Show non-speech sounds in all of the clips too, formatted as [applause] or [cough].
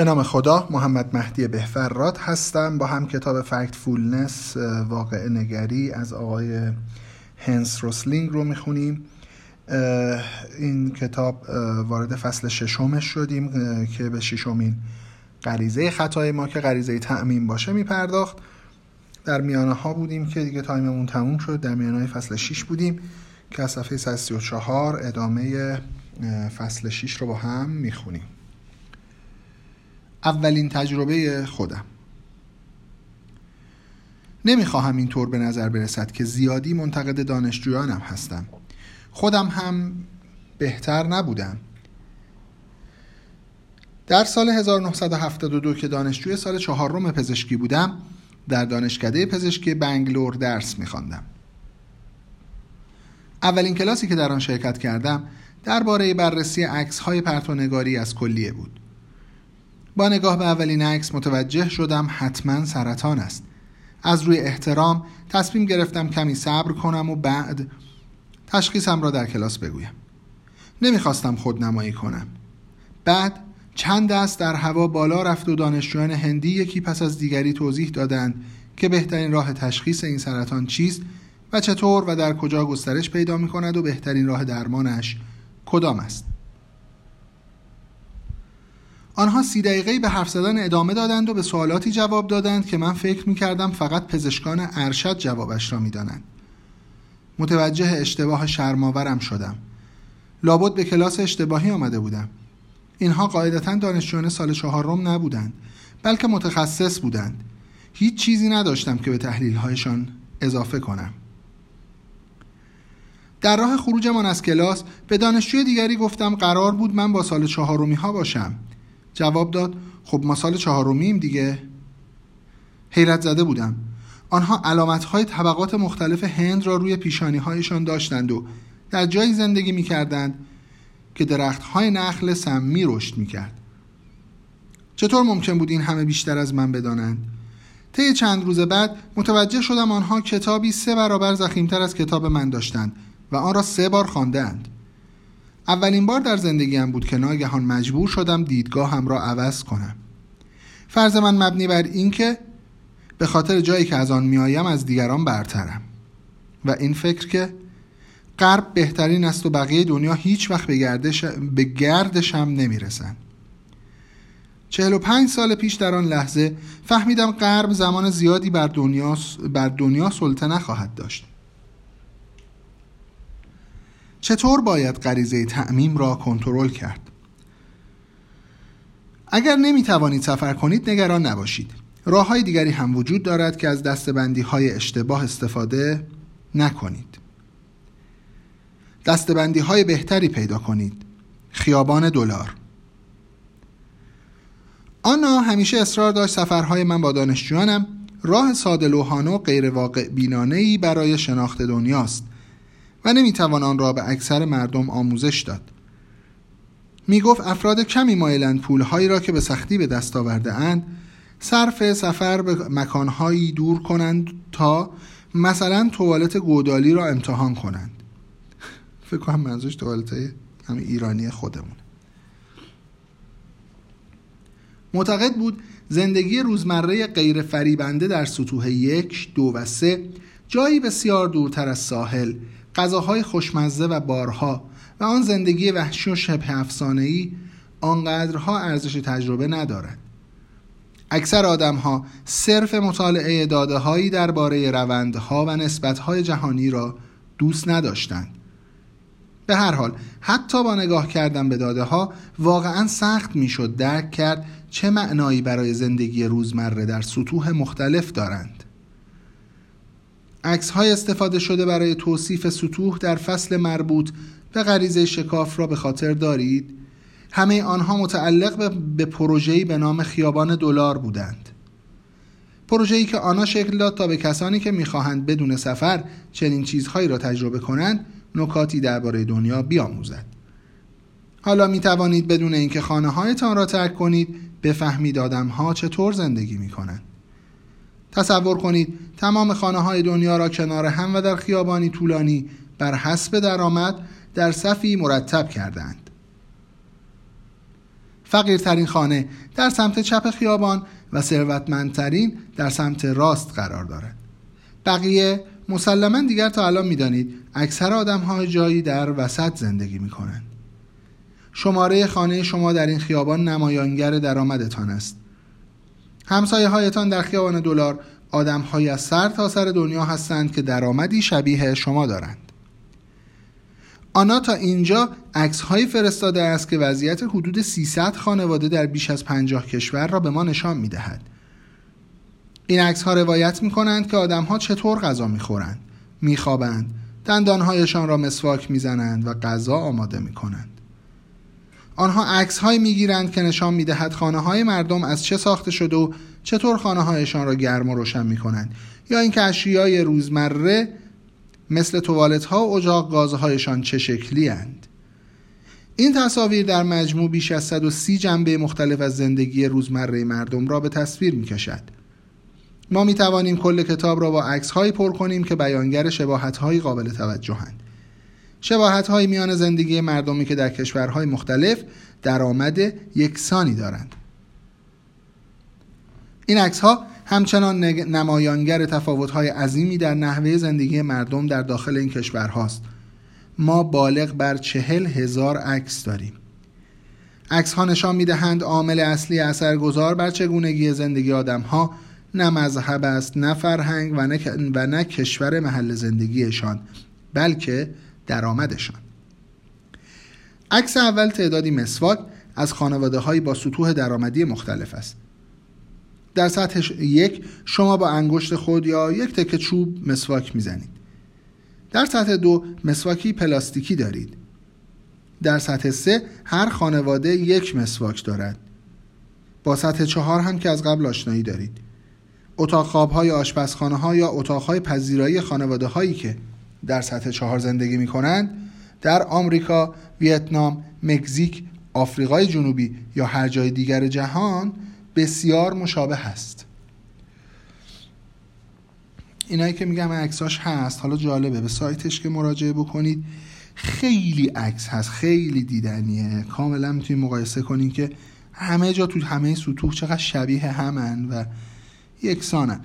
به نام خدا محمد مهدی بهفراد هستم. با هم کتاب Factfulness واقع نگری از آقای هانس روسلینگ رو می‌خونیم. این کتاب وارد فصل ششمش شدیم که به ششمین غریزه خطای ما که غریزه تعمیم باشه میپرداخت. در میانه ها بودیم که دیگه تایممون تموم شد. در میانه های فصل 6 بودیم که از صفحه 134 ادامه فصل 6 رو با هم می‌خونیم. اولین تجربه خودم. نمی‌خواهم اینطور به نظر برسد که زیادی منتقد دانشجویانم هستم. خودم هم بهتر نبودم. در سال 1972 که دانشجوی سال چهارم پزشکی بودم در دانشکده پزشکی بنگلور درس میخواندم. اولین کلاسی که در آن شرکت کردم درباره بررسی عکس های پرتونگاری از کلیه بود. با نگاه به اولین عکس متوجه شدم حتما سرطان است. از روی احترام تصمیم گرفتم کمی صبر کنم و بعد تشخیصم را در کلاس بگویم. نمی‌خواستم خود نمایی کنم. بعد چند دست در هوا بالا رفت و دانشجویان هندی یکی پس از دیگری توضیح دادند که بهترین راه تشخیص این سرطان چیست و چطور و در کجا گسترش پیدا می کند و بهترین راه درمانش کدام است. آنها سی دقیقه به حرف زدن ادامه دادند و به سوالاتی جواب دادند که من فکر می کردم فقط پزشکان ارشد جوابش را می دانند. متوجه اشتباه شرماورم شدم. لابد به کلاس اشتباهی آمده بودم. اینها قاعدتا دانشجویان سال چهارم نبودند بلکه متخصص بودند. هیچ چیزی نداشتم که به تحلیل هایشان اضافه کنم. در راه خروجمان از کلاس به دانشجوی دیگری گفتم قرار بود من با سال چهارمی ها باشم. جواب داد خب ما سال چهارمیم دیگه حیرت زده بودم آنها علامت های طبقات مختلف هند را روی پیشانی هایشان داشتند و در جایی زندگی می کردند که درخت های نخل سمی رشد می کرد چطور ممکن بود این همه بیشتر از من بدانند؟ طی چند روز بعد متوجه شدم آنها کتابی سه برابر زخیمتر از کتاب من داشتند و آن را سه بار خواندند. اولین بار در زندگیم بود که ناگهان مجبور شدم دیدگاهم را عوض کنم. فرض من مبنی بر اینکه به خاطر جایی که از آن میآیم از دیگران برترم و این فکر که غرب بهترین است و بقیه دنیا هیچ وقت به, گردش به گردش هم نمی‌رسن چهل و پنج سال پیش در آن لحظه فهمیدم غرب زمان زیادی بر دنیا, بر دنیا سلطه نخواهد داشت چطور باید غریزه تعمیم را کنترل کرد؟ اگر نمی توانید سفر کنید نگران نباشید. راه های دیگری هم وجود دارد که از دستبندی های اشتباه استفاده نکنید. دستبندی های بهتری پیدا کنید. خیابان دلار. آنا همیشه اصرار داشت سفرهای من با دانشجویانم. راه ساده لوحانه و غیر واقع برای شناخت دنیاست. و نمی‌توان آن را به اکثر مردم آموزش داد. می گفت افراد کمی مایلند پولهایی را که به سختی به دست آورده اند صرف سفر به مکانهایی دور کنند تا مثلا توالت گودالی را امتحان کنند. فکر کنم منظورش توالت همین ایرانی خودمون معتقد بود زندگی روزمره غیر فریبنده در سطوح یک، دو و سه جایی بسیار دورتر از ساحل غذاهای خوشمزه و بارها و آن زندگی وحشی و شبه افسانه‌ای آنقدرها ارزش تجربه ندارد. اکثر آدم ها صرف مطالعه داده هایی درباره روندها و نسبت های جهانی را دوست نداشتند. به هر حال حتی با نگاه کردن به داده ها واقعا سخت می‌شد درک کرد چه معنایی برای زندگی روزمره در سطوح مختلف دارند. عکس های استفاده شده برای توصیف سطوح در فصل مربوط به غریزه شکاف را به خاطر دارید؟ همه آنها متعلق به پروژه‌ای به نام خیابان دلار بودند. پروژه‌ای که آنها شکل داد تا به کسانی که می‌خواهند بدون سفر چنین چیزهایی را تجربه کنند نکاتی درباره دنیا بیاموزد. حالا می توانید بدون اینکه خانه هایتان را ترک کنید بفهمید آدم ها چطور زندگی می کنند تصور کنید تمام خانه های دنیا را کنار هم و در خیابانی طولانی بر حسب درآمد در صفی مرتب کردند. فقیرترین خانه در سمت چپ خیابان و ثروتمندترین در سمت راست قرار دارد. بقیه مسلما دیگر تا الان می‌دانید اکثر آدم های جایی در وسط زندگی می کنند شماره خانه شما در این خیابان نمایانگر درآمدتان است. همسایه هایتان در خیابان دلار آدم های از سر تا سر دنیا هستند که درآمدی شبیه شما دارند آنا تا اینجا عکس هایی فرستاده است که وضعیت حدود 300 خانواده در بیش از 50 کشور را به ما نشان می دهد. این عکس ها روایت می کنند که آدم ها چطور غذا می خورند، می خوابند، دندانهایشان را مسواک می زنند و غذا آماده می کنند. آنها عکس هایی می گیرند که نشان می دهد خانه های مردم از چه ساخته شده و چطور خانه هایشان را گرم و روشن می کنند یا اینکه اشیای روزمره مثل توالت ها و اجاق گازهایشان چه شکلی هند. این تصاویر در مجموع بیش از 130 جنبه مختلف از زندگی روزمره مردم را به تصویر می کشد. ما می توانیم کل کتاب را با عکس هایی پر کنیم که بیانگر شباهت های قابل توجهند. شباهت های میان زندگی مردمی که در کشورهای مختلف درآمد یکسانی دارند. این عکس ها همچنان نمایانگر تفاوت‌های عظیمی در نحوه زندگی مردم در داخل این کشورهاست ما بالغ بر چهل هزار عکس داریم عکس ها نشان می‌دهند عامل اصلی اثرگذار بر چگونگی زندگی آدم ها نه مذهب است نه فرهنگ و نه, و نه کشور محل زندگیشان بلکه درآمدشان. عکس اول تعدادی مسواک از خانواده با سطوح درآمدی مختلف است. در سطح یک شما با انگشت خود یا یک تکه چوب مسواک می‌زنید. در سطح دو مسواکی پلاستیکی دارید. در سطح سه هر خانواده یک مسواک دارد. با سطح چهار هم که از قبل آشنایی دارید. اتاق خواب های آشپزخانه ها یا اتاق های پذیرایی خانواده هایی که در سطح چهار زندگی می کنند در آمریکا، ویتنام، مکزیک، آفریقای جنوبی یا هر جای دیگر جهان بسیار مشابه هست اینایی که میگم عکساش هست حالا جالبه به سایتش که مراجعه بکنید. خیلی عکس هست خیلی دیدنیه. کاملا می‌تونید مقایسه کنید که همه جا تو همه سطوح چقدر شبیه همن و یکسانن.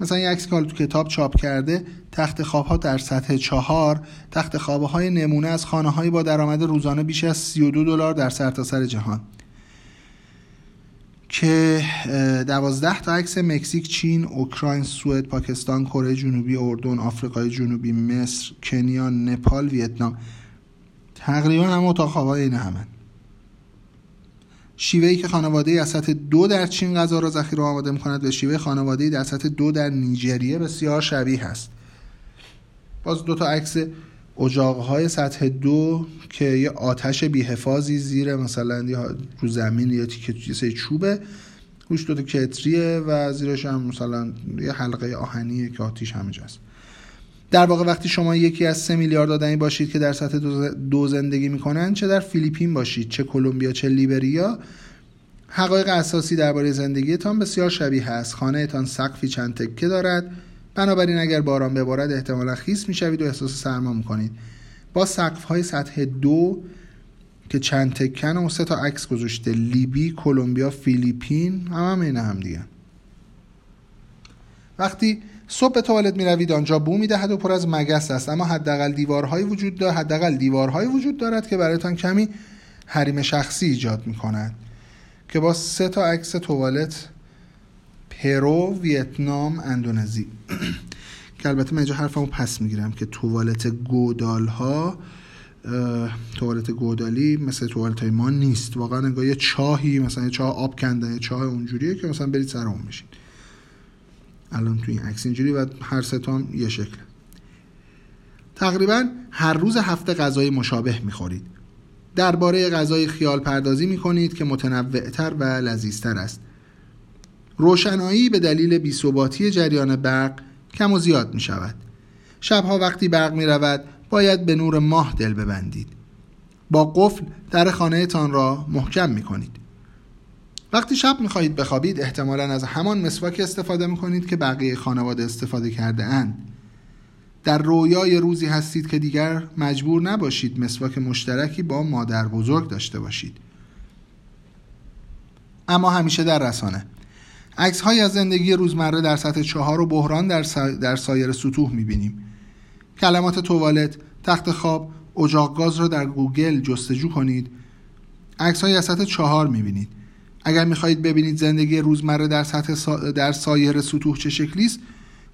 مثلا یک عکس که تو کتاب چاپ کرده تخت خواب ها در سطح چهار تخت خواب های نمونه از خانه با درآمد روزانه بیش از 32 دلار در سرتاسر سر جهان. که دوازده تا عکس مکزیک، چین، اوکراین، سوئد، پاکستان، کره جنوبی، اردن، آفریقای جنوبی، مصر، کنیا، نپال، ویتنام. تقریبا هم اتاق خوابای این همن شیوهی که خانواده از سطح دو در چین غذا را ذخیره آماده می کند به شیوه خانواده در سطح دو در نیجریه بسیار شبیه است. باز دو تا عکس های سطح دو که یه آتش بیحفاظی زیر مثلا رو زمین یا تیکه چوبه روش دوتا کتریه و زیرش هم مثلا یه حلقه آهنیه که آتیش همجاست در واقع وقتی شما یکی از سه میلیارد آدمی باشید که در سطح دو زندگی می‌کنن چه در فیلیپین باشید چه کلمبیا چه لیبریا حقایق اساسی درباره زندگیتان بسیار شبیه است. خانهتان سقفی چند تکه دارد. بنابراین اگر باران ببارد احتمالا خیس می‌شوید و احساس سرما می‌کنید. با سقف های سطح دو که چند تکن و سه تا عکس گذاشته لیبی، کلمبیا، فیلیپین هم هم اینه هم دیگه. وقتی صبح به توالت می‌روید آنجا بو می‌دهد و پر از مگس است. اما حداقل دیوارهایی وجود دارد حداقل دیوارهایی وجود دارد که برایتان کمی حریم شخصی ایجاد می‌کند. که با سه تا عکس توالت پرو ویتنام اندونزی. [clears throat] که البته من اینجا حرفمو پس می‌گیرم که توالت گودال ها توالت گودالی مثل توالت های ما نیست. واقعا انگار یه چاهی مثلا یه چاه آب کندن یه چاه اونجوریه که مثلا برید سر اون میشین الان تو این عکس اینجوری و هر ستام یه شکل. تقریبا هر روز هفته غذای مشابه می‌خورید. درباره غذای خیال پردازی می‌کنید که متنوعتر و لذیذتر است. روشنایی به دلیل بیثباتی جریان برق کم و زیاد می شود شبها وقتی برق می رود باید به نور ماه دل ببندید. با قفل در خانهتان را محکم می کنید وقتی شب می خواهید بخوابید احتمالا از همان مسواک استفاده می کنید که بقیه خانواده استفاده کرده اند در رویای روزی هستید که دیگر مجبور نباشید مسواک مشترکی با مادر بزرگ داشته باشید. اما همیشه در رسانه. عکس های از زندگی روزمره در سطح چهار و بحران در, در سایر سطوح می‌بینیم. کلمات توالت، تخت خواب، اجاق گاز را در گوگل جستجو کنید. عکس های از سطح چهار می‌بینید. اگر می‌خواهید ببینید زندگی روزمره در سطح سا... در سایر سطوح چه شکلی است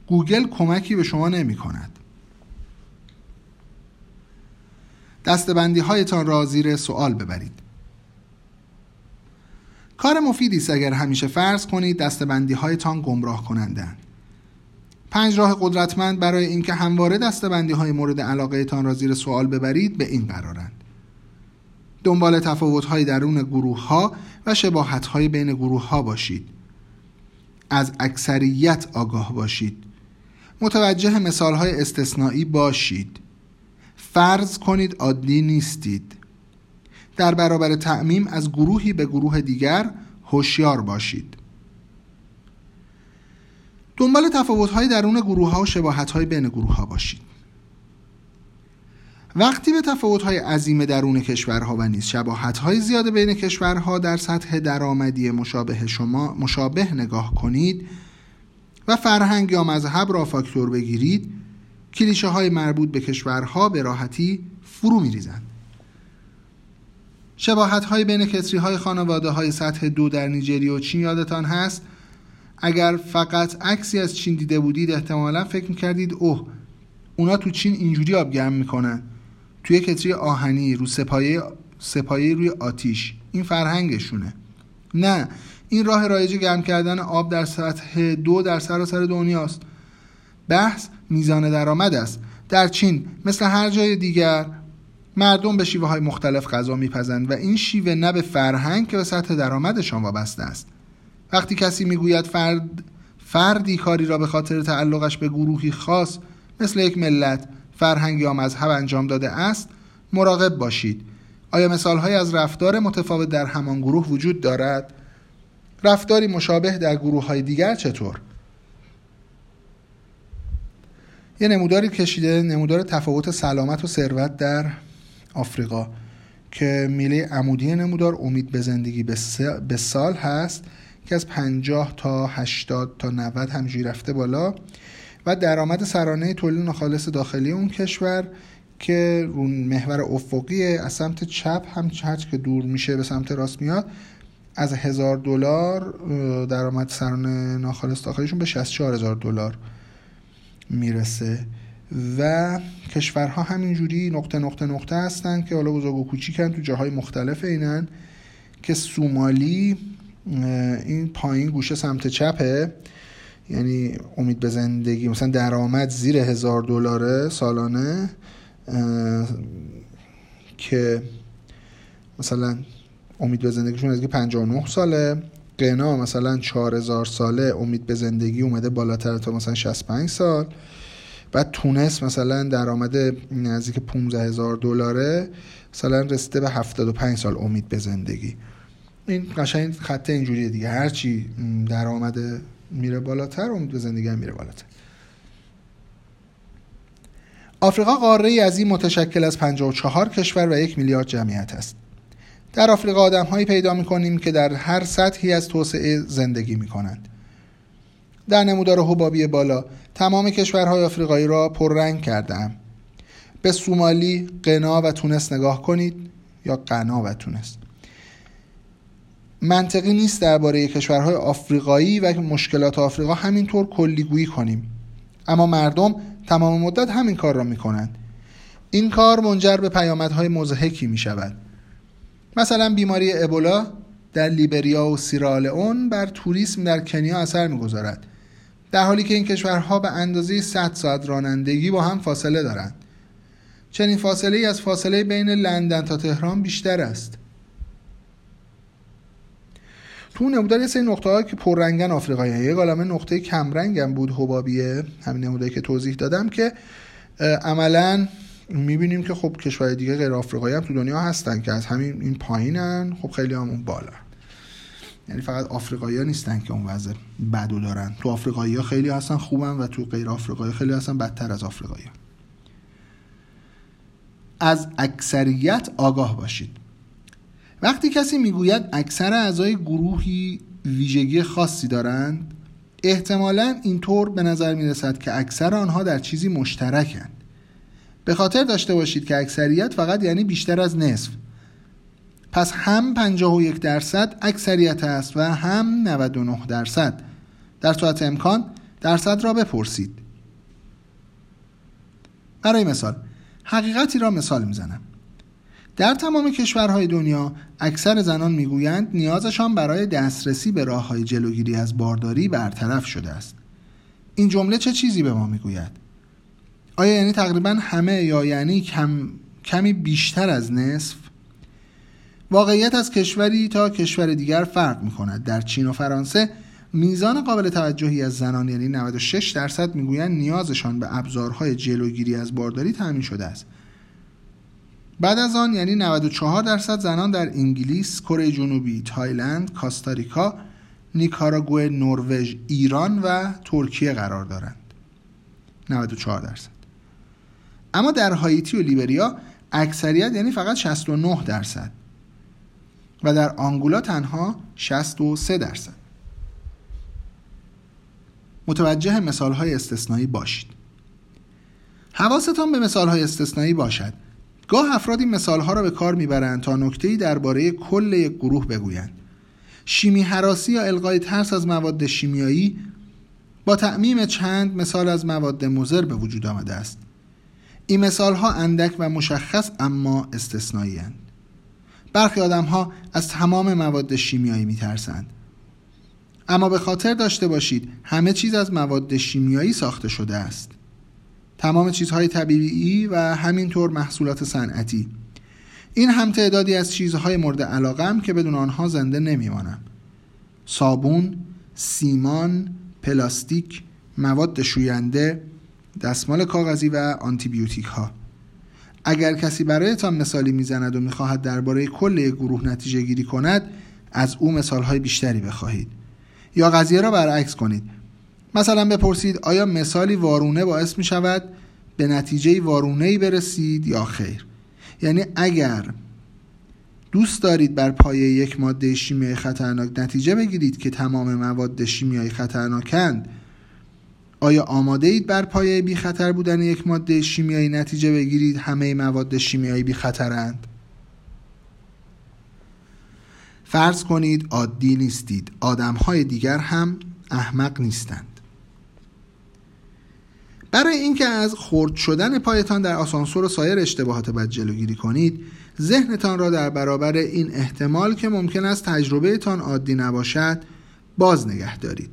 گوگل کمکی به شما نمی کند دستبندی هایتان را زیر سوال ببرید. کار مفیدی است اگر همیشه فرض کنید دستبندی هایتان گمراه کنندند پنج راه قدرتمند برای اینکه همواره دستبندی های مورد علاقه تان را زیر سوال ببرید به این قرارند. دنبال تفاوت های درون گروه ها و شباهت های بین گروه ها باشید. از اکثریت آگاه باشید. متوجه مثال های استثنایی باشید. فرض کنید عادی نیستید. در برابر تعمیم از گروهی به گروه دیگر هوشیار باشید. دنبال تفاوت‌های درون گروه ها و شباهت‌های بین گروه ها باشید. وقتی به تفاوت‌های عظیم درون کشورها و نیز شباهت‌های زیاد بین کشورها در سطح درآمدی مشابه شما مشابه نگاه کنید و فرهنگ یا مذهب را فاکتور بگیرید کلیشه های مربوط به کشورها به راحتی فرو میریزند. شباهت های بین کسری های خانواده های سطح دو در نیجریه و چین یادتان هست؟ اگر فقط عکسی از چین دیده بودید احتمالا فکر می‌کردید اوه اونا تو چین اینجوری آب گرم می‌کنن. توی کتری آهنی رو سپایه سپایه روی آتیش. این فرهنگشونه. نه این راه رایج گرم کردن آب در سطح دو در سراسر دنیاست. بحث میزان درآمد است. در چین مثل هر جای دیگر مردم به شیوه های مختلف غذا میپزند و این شیوه نه به فرهنگ که به سطح درآمدشان وابسته است. وقتی کسی می‌گوید فرد فردی کاری را به خاطر تعلقش به گروهی خاص مثل یک ملت فرهنگ یا مذهب انجام داده است مراقب باشید. آیا مثالهایی از رفتار متفاوت در همان گروه وجود دارد؟ رفتاری مشابه در گروه های دیگر چطور؟ یه نموداری کشیده نمودار تفاوت سلامت و ثروت در آفریقا که میله عمودی نمودار امید به زندگی به سال هست که از 50 تا 80 تا 90 همجوری رفته بالا. و درآمد سرانه تولید ناخالص داخلی اون کشور که رو محور افقی از سمت چپ هم هرچ که دور میشه به سمت راست میاد از هزار دلار درآمد سرانه ناخالص داخلیشون به 64 هزار دلار می‌رسه. و کشورها همینجوری نقطه نقطه نقطه هستن که حالا بزرگ و کوچیکن تو جاهای مختلف اینن که سومالی این پایین گوشه سمت چپه. یعنی امید به زندگی مثلا درآمد زیر هزار دلاره سالانه که مثلا امید به زندگیشون از 59 ساله قنا مثلا 4000 ساله امید به زندگی اومده بالاتر تا مثلا 65 سال. بعد تونس مثلا درآمد نزدیک 15 هزار دلاره مثلا رسیده به 75 سال امید به زندگی. این قشنگ خط اینجوریه دیگه. هرچی درآمد میره بالاتر امید به زندگی هم میره بالاتر. آفریقا قاره از این متشکل از 54 کشور و یک میلیارد جمعیت است. در آفریقا آدم هایی پیدا می کنیم که در هر سطحی از توسعه زندگی می کنند در نمودار حبابی بالا تمام کشورهای آفریقایی را پررنگ کردم به سومالی، قنا و تونس نگاه کنید یا قنا و تونس. منطقی نیست درباره کشورهای آفریقایی و مشکلات آفریقا همینطور کلیگویی کنیم. اما مردم تمام مدت همین کار را می کنند این کار منجر به پیامدهای مزهکی می شود مثلا بیماری ابولا در لیبریا و سیرالئون بر توریسم در کنیا اثر می‌گذارد. در حالی که این کشورها به اندازه 100 ساعت رانندگی با هم فاصله دارند. چنین فاصله ای از فاصله بین لندن تا تهران بیشتر است. تو نمودار یه سری نقطه که پررنگن آفریقایی یک عالمه نقطه کمرنگم بود حبابیه همین نموداری که توضیح دادم که عملا می‌بینیم که خب کشورهای دیگه غیر آفریقایی هم تو دنیا هستن که از همین این پایینن. خب خیلی هم اون بالا. یعنی فقط آفریقایی ها نیستن که اون وضع بدو دارن. تو آفریقایی ها خیلی هستن خوبن و تو غیر آفریقایی خیلی هستن بدتر از آفریقایی ها. از اکثریت آگاه باشید. وقتی کسی می‌گوید اکثر اعضای گروهی ویژگی خاصی دارند احتمالا اینطور به نظر می رسد که اکثر آنها در چیزی مشترکند. به خاطر داشته باشید که اکثریت فقط یعنی بیشتر از نصف. پس هم 51 درصد اکثریت است و هم 99 درصد. در صورت امکان درصد را بپرسید. برای مثال حقیقتی را مثال می‌زنم. در تمام کشورهای دنیا اکثر زنان می‌گویند نیازشان برای دسترسی به راه های جلوگیری از بارداری برطرف شده است. این جمله چه چیزی به ما می‌گوید؟ آیا یعنی تقریبا همه یا یعنی کم، کمی بیشتر از نصف؟ واقعیت از کشوری تا کشور دیگر فرق می کند در چین و فرانسه میزان قابل توجهی از زنان یعنی 96 درصد می‌گویند نیازشان به ابزارهای جلوگیری از بارداری تامین شده است. بعد از آن یعنی 94 درصد زنان در انگلیس، کره جنوبی، تایلند، کاستاریکا، نیکاراگوه، نروژ، ایران و ترکیه قرار دارند. 94 درصد. اما در هایتی و لیبریا اکثریت یعنی فقط 69 درصد و در آنگولا تنها 63 درصد. متوجه مثال های استثنایی باشید. حواستان به مثال های استثنایی باشد گاه افرادی مثالها را به کار می‌برند تا نکته‌ای درباره کل یک گروه بگویند. شیمی حراسی یا القای ترس از مواد شیمیایی با تعمیم چند مثال از مواد مضر به وجود آمده است. این مثال ها اندک و مشخص اما استثنایی هند. برخی آدم ها از تمام مواد شیمیایی میترسند. اما به خاطر داشته باشید همه چیز از مواد شیمیایی ساخته شده است. تمام چیزهای طبیعی و همینطور محصولات صنعتی. این هم تعدادی از چیزهای مورد علاقم که بدون آنها زنده نمیمانم. صابون، سیمان، پلاستیک، مواد شوینده، دستمال کاغذی و آنتیبیوتیک ها اگر کسی برایتان مثالی می‌زند و می‌خواهد درباره کل گروه نتیجه گیری کند از او مثال های بیشتری بخواهید. یا قضیه را برعکس کنید. مثلا بپرسید آیا مثالی وارونه باعث می شود به نتیجه وارونه ای برسید یا خیر؟ یعنی اگر دوست دارید بر پایه یک ماده شیمیایی خطرناک نتیجه بگیرید که تمام مواد شیمیایی خطرناکند آیا آماده اید بر پایه بی خطر بودن یک ماده شیمیایی نتیجه بگیرید؟ همه مواد شیمیایی بی خطرند فرض کنید عادی نیستید. آدم های دیگر هم احمق نیستند. برای اینکه از خرد شدن پایتان در آسانسور و سایر اشتباهات بد جلوگیری کنید ذهنتان را در برابر این احتمال که ممکن است تجربهتان عادی نباشد باز نگه دارید.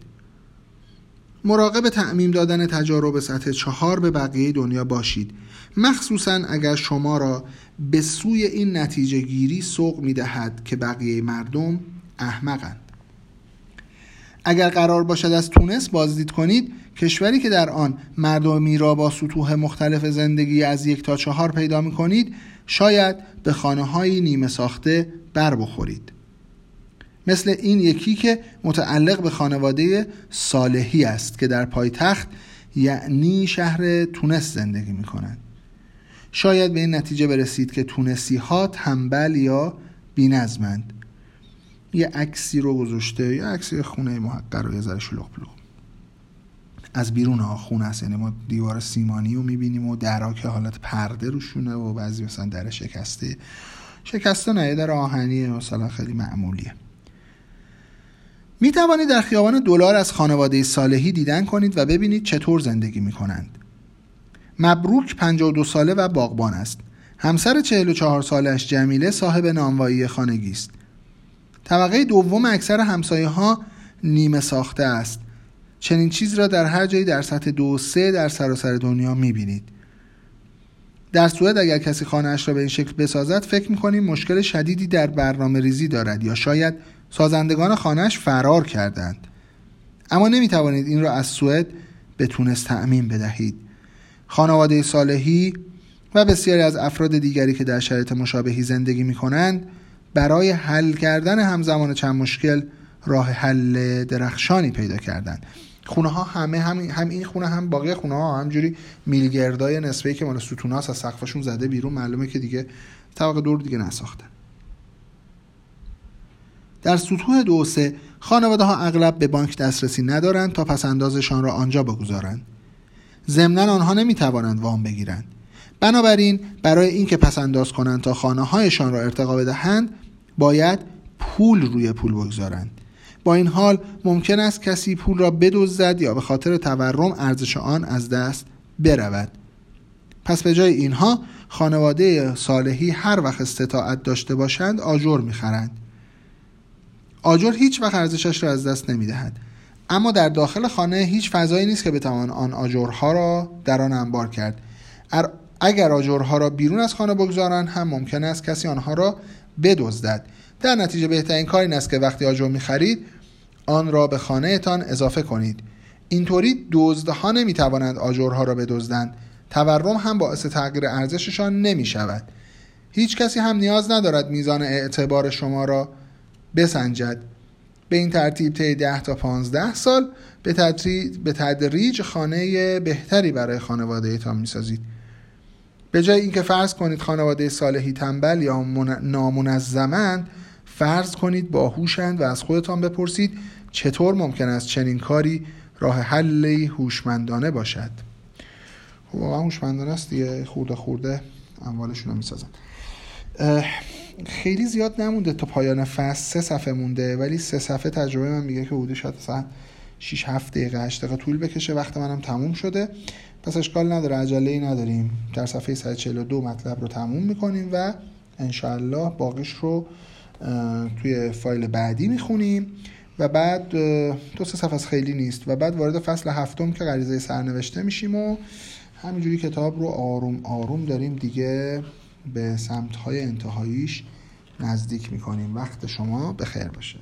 مراقب تعمیم دادن تجارب سطح چهار به بقیه دنیا باشید. مخصوصا اگر شما را به سوی این نتیجه گیری سوق می دهد که بقیه مردم احمقند. اگر قرار باشد از تونس بازدید کنید کشوری که در آن مردمی را با سطوح مختلف زندگی از یک تا چهار پیدا می کنید شاید به خانه های نیمه ساخته بر بخورید. مثل این یکی که متعلق به خانواده صالحی است که در پایتخت یعنی شهر تونس زندگی می کنند شاید به این نتیجه برسید که تونسی ها تنبل یا بینظمند. یه عکسی رو گذاشته یه عکسی خونه محقر رو یه ذره شلوغ از بیرون خونه است یعنی ما دیوار سیمانی رو می‌بینیم و درا که حالت پرده روشونه و بعضی مثلا در شکسته شکسته نه در آهنی مثلا خیلی معمولیه می توانید در خیابان دلار از خانواده صالحی دیدن کنید و ببینید چطور زندگی می کنند. مبروک 52 ساله و باغبان است. همسر 44 سالش جمیله صاحب نانوایی خانگی است. طبقه دوم اکثر همسایه ها نیمه ساخته است. چنین چیز را در هر جایی در سطح دو سه در سراسر دنیا می‌بینید. در سوئد اگر کسی خانهاش را به این شکل بسازد فکر می‌کنیم مشکل شدیدی در برنامه ریزی دارد یا شاید سازندگان خانهاش فرار کردند. اما نمی‌توانید این را از سوئد به تونس تعمین بدهید. خانواده صالحی و بسیاری از افراد دیگری که در شرایط مشابهی زندگی می کنند برای حل کردن همزمان چند مشکل راه حل درخشانی پیدا کردند. خونه ها همه هم, هم این خونه هم باقی خونه ها همجوری میلگردای نسبه که مال ستوناس از سقفشون زده بیرون. معلومه که دیگه طبقه دور دیگه نساختن در سطوح دو و سه خانواده ها اغلب به بانک دسترسی ندارند تا پسندازشان را آنجا بگذارند. ضمنا آنها نمی توانند وام بگیرند. بنابراین برای اینکه پسنداز کنند تا خانه هایشان را ارتقا بدهند باید پول روی پول بگذارند. با این حال ممکن است کسی پول را بدزدد یا به خاطر تورم ارزش آن از دست برود. پس به جای اینها خانواده صالحی هر وقت استطاعت داشته باشند آجر می‌خرند. آجر هیچ وقت ارزشش را از دست نمی‌دهد. اما در داخل خانه هیچ فضایی نیست که بتوان آن آجرها را در آن انبار کرد. اگر آجرها را بیرون از خانه بگذارند هم ممکن است کسی آنها را بدزدد. در نتیجه بهترین کار این است که وقتی آجر می‌خرید آن را به خانهتان اضافه کنید. اینطوری دزدها نمی‌توانند آجرها را بدزدند. تورم هم باعث تغییر ارزششان نمی شود هیچ کسی هم نیاز ندارد میزان اعتبار شما را بسنجد. به این ترتیب طی 10 تا 15 سال به تدریج, به تدریج خانه بهتری برای خانواده ایتان می‌سازید. به جای اینکه فرض کنید خانواده صالحی تنبل یا نامنظمند فرض کنید باهوشند و از خودتان بپرسید چطور ممکن است چنین کاری راه حلی هوشمندانه باشد؟ خب واقعا هوشمندانه است دیگه. خورده خورده اموالشون رو می‌سازن. خیلی زیاد نمونده تا پایان فصل. سه صفحه مونده ولی سه صفحه تجربه من میگه که حدود شاید مثلا 6 7 دقیقه 8 دقیقه طول بکشه. وقت منم تموم شده. پس اشکال نداره. عجله ای نداریم. در صفحه 142 مطلب رو تموم می‌کنیم و انشاءالله باقیش رو توی فایل بعدی می‌خونیم. و بعد دو سه صفحه خیلی نیست. و بعد وارد فصل هفتم که غریزه سرنوشته میشیم و همینجوری کتاب رو آروم آروم داریم دیگه به سمت های انتهاییش نزدیک می‌کنیم. وقت شما بخیر باشه.